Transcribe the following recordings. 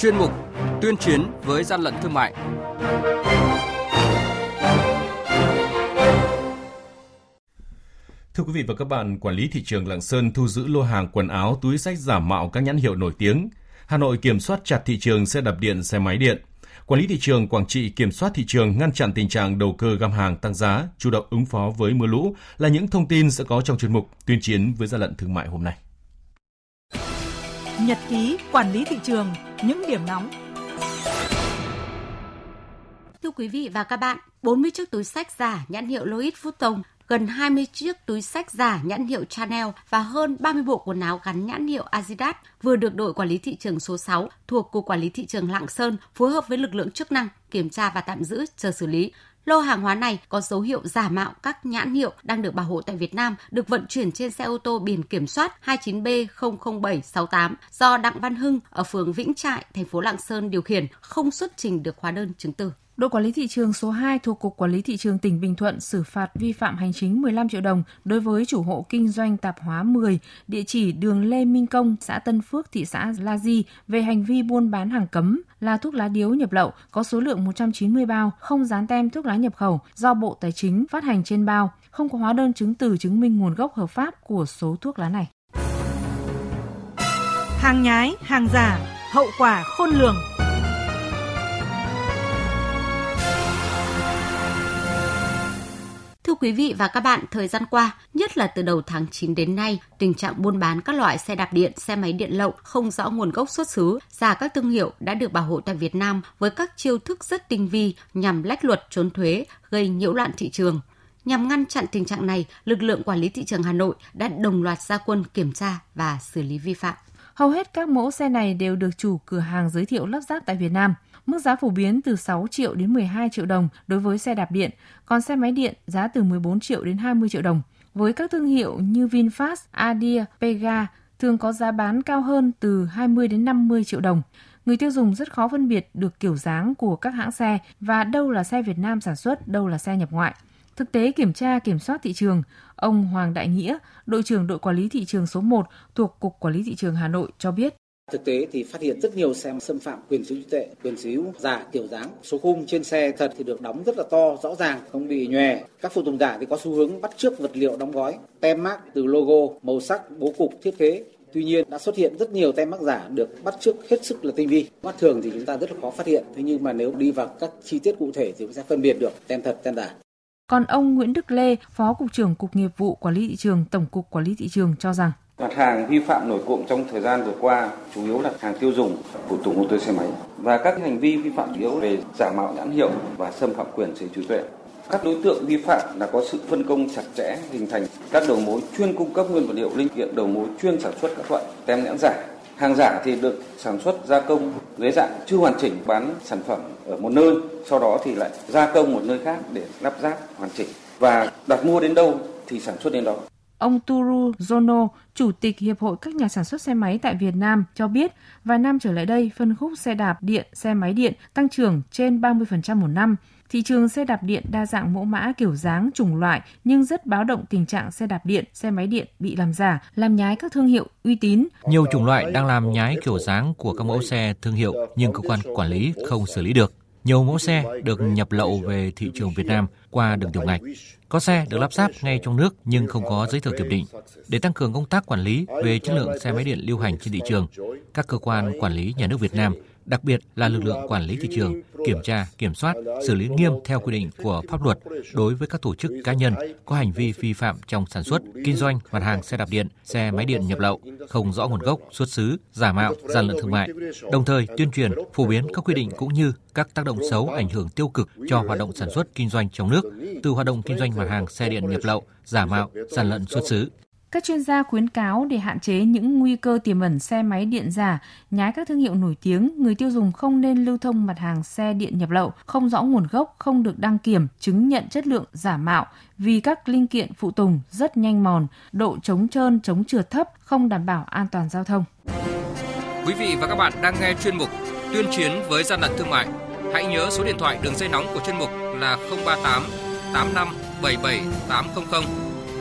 chuyên mục Tuyên chiến với gian lận thương mại. Thưa quý vị và các bạn, quản lý thị trường Lạng Sơn thu giữ lô hàng quần áo, túi sách giả mạo các nhãn hiệu nổi tiếng. Hà Nội kiểm soát chặt thị trường xe đạp điện, xe máy điện. Quản lý thị trường Quảng Trị kiểm soát thị trường ngăn chặn tình trạng đầu cơ găm hàng tăng giá, chủ động ứng phó với mưa lũ là những thông tin sẽ có trong chuyên mục tuyên chiến với gian lận thương mại hôm nay. Nhật ký quản lý thị trường, những điểm nóng. Thưa quý vị và các bạn, 40 chiếc túi sách giả nhãn hiệu Louis Vuitton gần 20 chiếc túi sách giả nhãn hiệu Chanel và hơn 30 bộ quần áo gắn nhãn hiệu Adidas vừa được đội quản lý thị trường số 6 thuộc Cục Quản lý Thị trường Lạng Sơn phối hợp với lực lượng chức năng kiểm tra và tạm giữ chờ xử lý. Lô hàng hóa này có dấu hiệu giả mạo các nhãn hiệu đang được bảo hộ tại Việt Nam, được vận chuyển trên xe ô tô biển kiểm soát 29B00768 do Đặng Văn Hưng ở phường Vĩnh Trại, thành phố Lạng Sơn điều khiển, không xuất trình được hóa đơn chứng từ. Đội quản lý thị trường số 2 thuộc Cục Quản lý Thị trường tỉnh Bình Thuận xử phạt vi phạm hành chính 15 triệu đồng đối với chủ hộ kinh doanh tạp hóa 10, địa chỉ đường Lê Minh Công, xã Tân Phước, thị xã La Di về hành vi buôn bán hàng cấm là thuốc lá điếu nhập lậu có số lượng 190 bao, không dán tem thuốc lá nhập khẩu do Bộ Tài chính phát hành trên bao, không có hóa đơn chứng từ chứng minh nguồn gốc hợp pháp của số thuốc lá này. Hàng nhái, hàng giả, hậu quả khôn lường. Quý vị và các bạn, thời gian qua, nhất là từ đầu tháng 9 đến nay, tình trạng buôn bán các loại xe đạp điện, xe máy điện lậu không rõ nguồn gốc xuất xứ, giả các thương hiệu đã được bảo hộ tại Việt Nam với các chiêu thức rất tinh vi nhằm lách luật trốn thuế, gây nhiễu loạn thị trường. Nhằm ngăn chặn tình trạng này, lực lượng quản lý thị trường Hà Nội đã đồng loạt ra quân kiểm tra và xử lý vi phạm. Hầu hết các mẫu xe này đều được chủ cửa hàng giới thiệu lắp ráp tại Việt Nam. Mức giá phổ biến từ 6 triệu đến 12 triệu đồng đối với xe đạp điện, còn xe máy điện giá từ 14 triệu đến 20 triệu đồng. Với các thương hiệu như VinFast, Adia, Pega thường có giá bán cao hơn từ 20 đến 50 triệu đồng. Người tiêu dùng rất khó phân biệt được kiểu dáng của các hãng xe và đâu là xe Việt Nam sản xuất, đâu là xe nhập ngoại. Thực tế kiểm tra kiểm soát thị trường, ông Hoàng Đại Nghĩa, đội trưởng đội quản lý thị trường số 1 thuộc Cục Quản lý thị trường Hà Nội cho biết. Thực tế thì phát hiện rất nhiều xe xâm phạm quyền sở hữu tuệ, quyền sở hữu giả kiểu dáng. Số khung trên xe thật thì được đóng rất là to, rõ ràng, không bị nhòe. Các phụ tùng giả thì có xu hướng bắt chước vật liệu đóng gói, tem mác từ logo, màu sắc, bố cục, thiết kế. Tuy nhiên đã xuất hiện rất nhiều tem mác giả được bắt chước hết sức là tinh vi. Mắt thường thì chúng ta rất là khó phát hiện. Thế nhưng mà nếu đi vào các chi tiết cụ thể thì cũng sẽ phân biệt được tem thật, tem giả. Còn ông Nguyễn Đức Lê, Phó Cục trưởng Cục Nghiệp vụ Quản lý Thị trường, Tổng cục Quản lý Thị trường cho rằng Mặt hàng vi phạm nổi cộng trong thời gian vừa qua chủ yếu là hàng tiêu dùng, phụ tùng ô tô xe máy và các hành vi vi phạm chủ yếu về giả mạo nhãn hiệu và xâm phạm quyền sở hữu trí tuệ. Các đối tượng vi phạm là có sự phân công chặt chẽ hình thành các đầu mối chuyên cung cấp nguyên vật liệu linh kiện đầu mối chuyên sản xuất các loại tem nhãn giả. Hàng giả thì được sản xuất gia công dưới dạng chưa hoàn chỉnh bán sản phẩm ở một nơi, sau đó thì lại gia công một nơi khác để lắp ráp hoàn chỉnh và đặt mua đến đâu thì sản xuất đến đó. Ông Turu Zono, Chủ tịch Hiệp hội các nhà sản xuất xe máy tại Việt Nam cho biết, vài năm trở lại đây, phân khúc xe đạp điện, xe máy điện tăng trưởng trên 30% một năm. Thị trường xe đạp điện đa dạng mẫu mã kiểu dáng, chủng loại nhưng rất báo động tình trạng xe đạp điện, xe máy điện bị làm giả, làm nhái các thương hiệu uy tín. Nhiều chủng loại đang làm nhái kiểu dáng của các mẫu xe thương hiệu nhưng cơ quan quản lý không xử lý được. Nhiều mẫu xe được nhập lậu về thị trường Việt Nam qua đường tiểu ngạch. Có xe được lắp ráp ngay trong nước nhưng không có giấy tờ kiểm định. Để tăng cường công tác quản lý về chất lượng xe máy điện lưu hành trên thị trường, các cơ quan quản lý nhà nước Việt Nam, đặc biệt là lực lượng quản lý thị trường, kiểm tra, kiểm soát, xử lý nghiêm theo quy định của pháp luật đối với các tổ chức cá nhân có hành vi vi phạm trong sản xuất, kinh doanh mặt hàng xe đạp điện, xe máy điện nhập lậu, không rõ nguồn gốc, xuất xứ, giả mạo, gian lận thương mại. Đồng thời tuyên truyền, phổ biến các quy định cũng như các tác động xấu ảnh hưởng tiêu cực cho hoạt động sản xuất kinh doanh trong nước, từ hoạt động kinh doanh mặt hàng xe điện nhập lậu, giả mạo, gian lận xuất xứ. Các chuyên gia khuyến cáo để hạn chế những nguy cơ tiềm ẩn xe máy điện giả, nhái các thương hiệu nổi tiếng, người tiêu dùng không nên lưu thông mặt hàng xe điện nhập lậu, không rõ nguồn gốc, không được đăng kiểm, chứng nhận chất lượng giả mạo vì các linh kiện phụ tùng rất nhanh mòn, độ chống trơn, chống trượt thấp, không đảm bảo an toàn giao thông. Quý vị và các bạn đang nghe chuyên mục Tuyên chiến với gian lận thương mại. Hãy nhớ số điện thoại đường dây nóng của chuyên mục là 038 85 77 800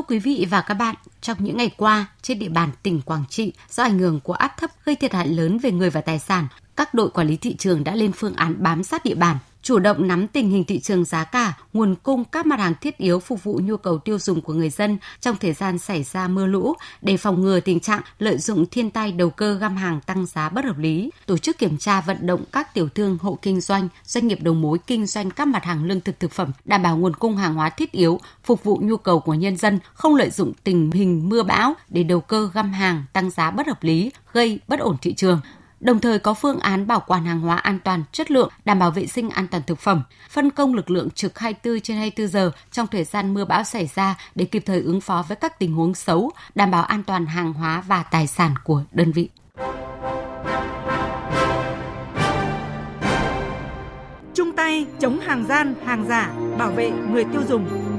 Thưa quý vị và các bạn, trong những ngày qua, trên địa bàn tỉnh Quảng Trị, do ảnh hưởng của áp thấp gây thiệt hại lớn về người và tài sản, các đội quản lý thị trường đã lên phương án bám sát địa bàn, chủ động nắm tình hình thị trường giá cả, nguồn cung các mặt hàng thiết yếu phục vụ nhu cầu tiêu dùng của người dân trong thời gian xảy ra mưa lũ để phòng ngừa tình trạng lợi dụng thiên tai đầu cơ găm hàng tăng giá bất hợp lý, tổ chức kiểm tra vận động các tiểu thương, hộ kinh doanh, doanh nghiệp đầu mối kinh doanh các mặt hàng lương thực thực phẩm, đảm bảo nguồn cung hàng hóa thiết yếu phục vụ nhu cầu của nhân dân, không lợi dụng tình hình mưa bão để đầu cơ găm hàng tăng giá bất hợp lý, gây bất ổn thị trường đồng thời có phương án bảo quản hàng hóa an toàn, chất lượng, đảm bảo vệ sinh an toàn thực phẩm, phân công lực lượng trực 24 trên 24 giờ trong thời gian mưa bão xảy ra để kịp thời ứng phó với các tình huống xấu, đảm bảo an toàn hàng hóa và tài sản của đơn vị. Chung tay chống hàng gian, hàng giả, bảo vệ người tiêu dùng.